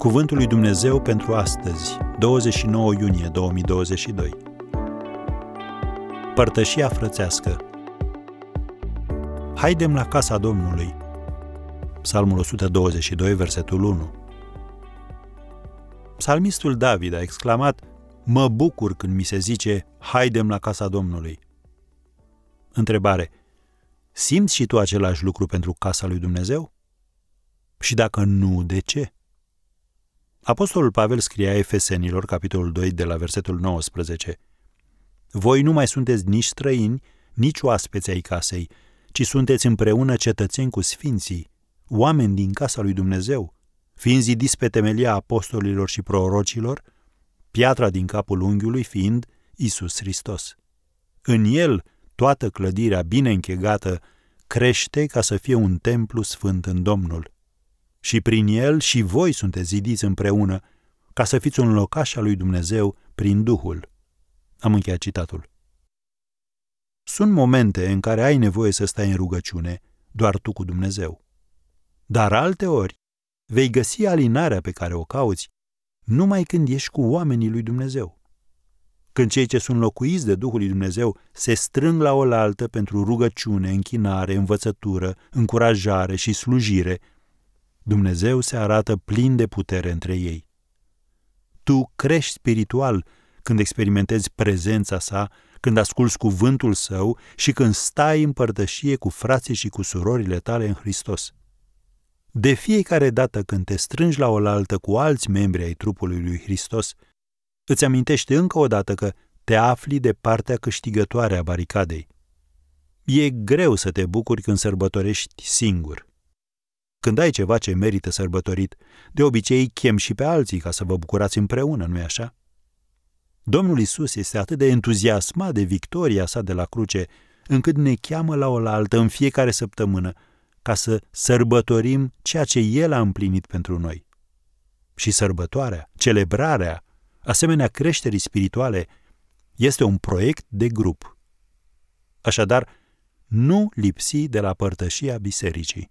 Cuvântul lui Dumnezeu pentru astăzi, 29 iunie 2022. Părtășia frățească. Haidem la casa Domnului. Psalmul 122, versetul 1. Psalmistul David a exclamat, Mă bucur când mi se zice, haidem la casa Domnului. Întrebare. Simți și tu același lucru pentru casa lui Dumnezeu? Și dacă nu, de ce? Apostolul Pavel scria Efesenilor, capitolul 2, de la versetul 19. Voi nu mai sunteți nici străini, nici oaspeți ai casei, ci sunteți împreună cetățeni cu sfinții, oameni din casa lui Dumnezeu, fiind zidiți pe temelia apostolilor și prorocilor, piatra din capul unghiului fiind Isus Hristos. În el, toată clădirea bine închegată crește ca să fie un templu sfânt în Domnul și prin el și voi sunteți zidiți împreună ca să fiți un locaș al lui Dumnezeu prin Duhul. Am încheiat citatul. Sunt momente în care ai nevoie să stai în rugăciune, doar tu cu Dumnezeu. Dar alte ori vei găsi alinarea pe care o cauți numai când ești cu oamenii lui Dumnezeu. Când cei ce sunt locuiți de Duhul lui Dumnezeu se strâng la oaltă pentru rugăciune, închinare, învățătură, încurajare și slujire, Dumnezeu se arată plin de putere între ei. Tu crești spiritual când experimentezi prezența sa, când asculți cuvântul său și când stai în părtășie cu frații și cu surorile tale în Hristos. De fiecare dată când te strângi la oaltă cu alți membri ai trupului lui Hristos, îți amintește încă o dată că te afli de partea câștigătoare a baricadei. E greu să te bucuri când sărbătorești singur. Când ai ceva ce merită sărbătorit, de obicei chem și pe alții ca să vă bucurați împreună, nu-i așa? Domnul Isus este atât de entuziasmat de victoria sa de la cruce, încât ne cheamă la oaltă în fiecare săptămână ca să sărbătorim ceea ce El a împlinit pentru noi. Și sărbătoarea, celebrarea, asemenea creșterii spirituale, este un proiect de grup. Așadar, nu lipsi de la părtășia bisericii.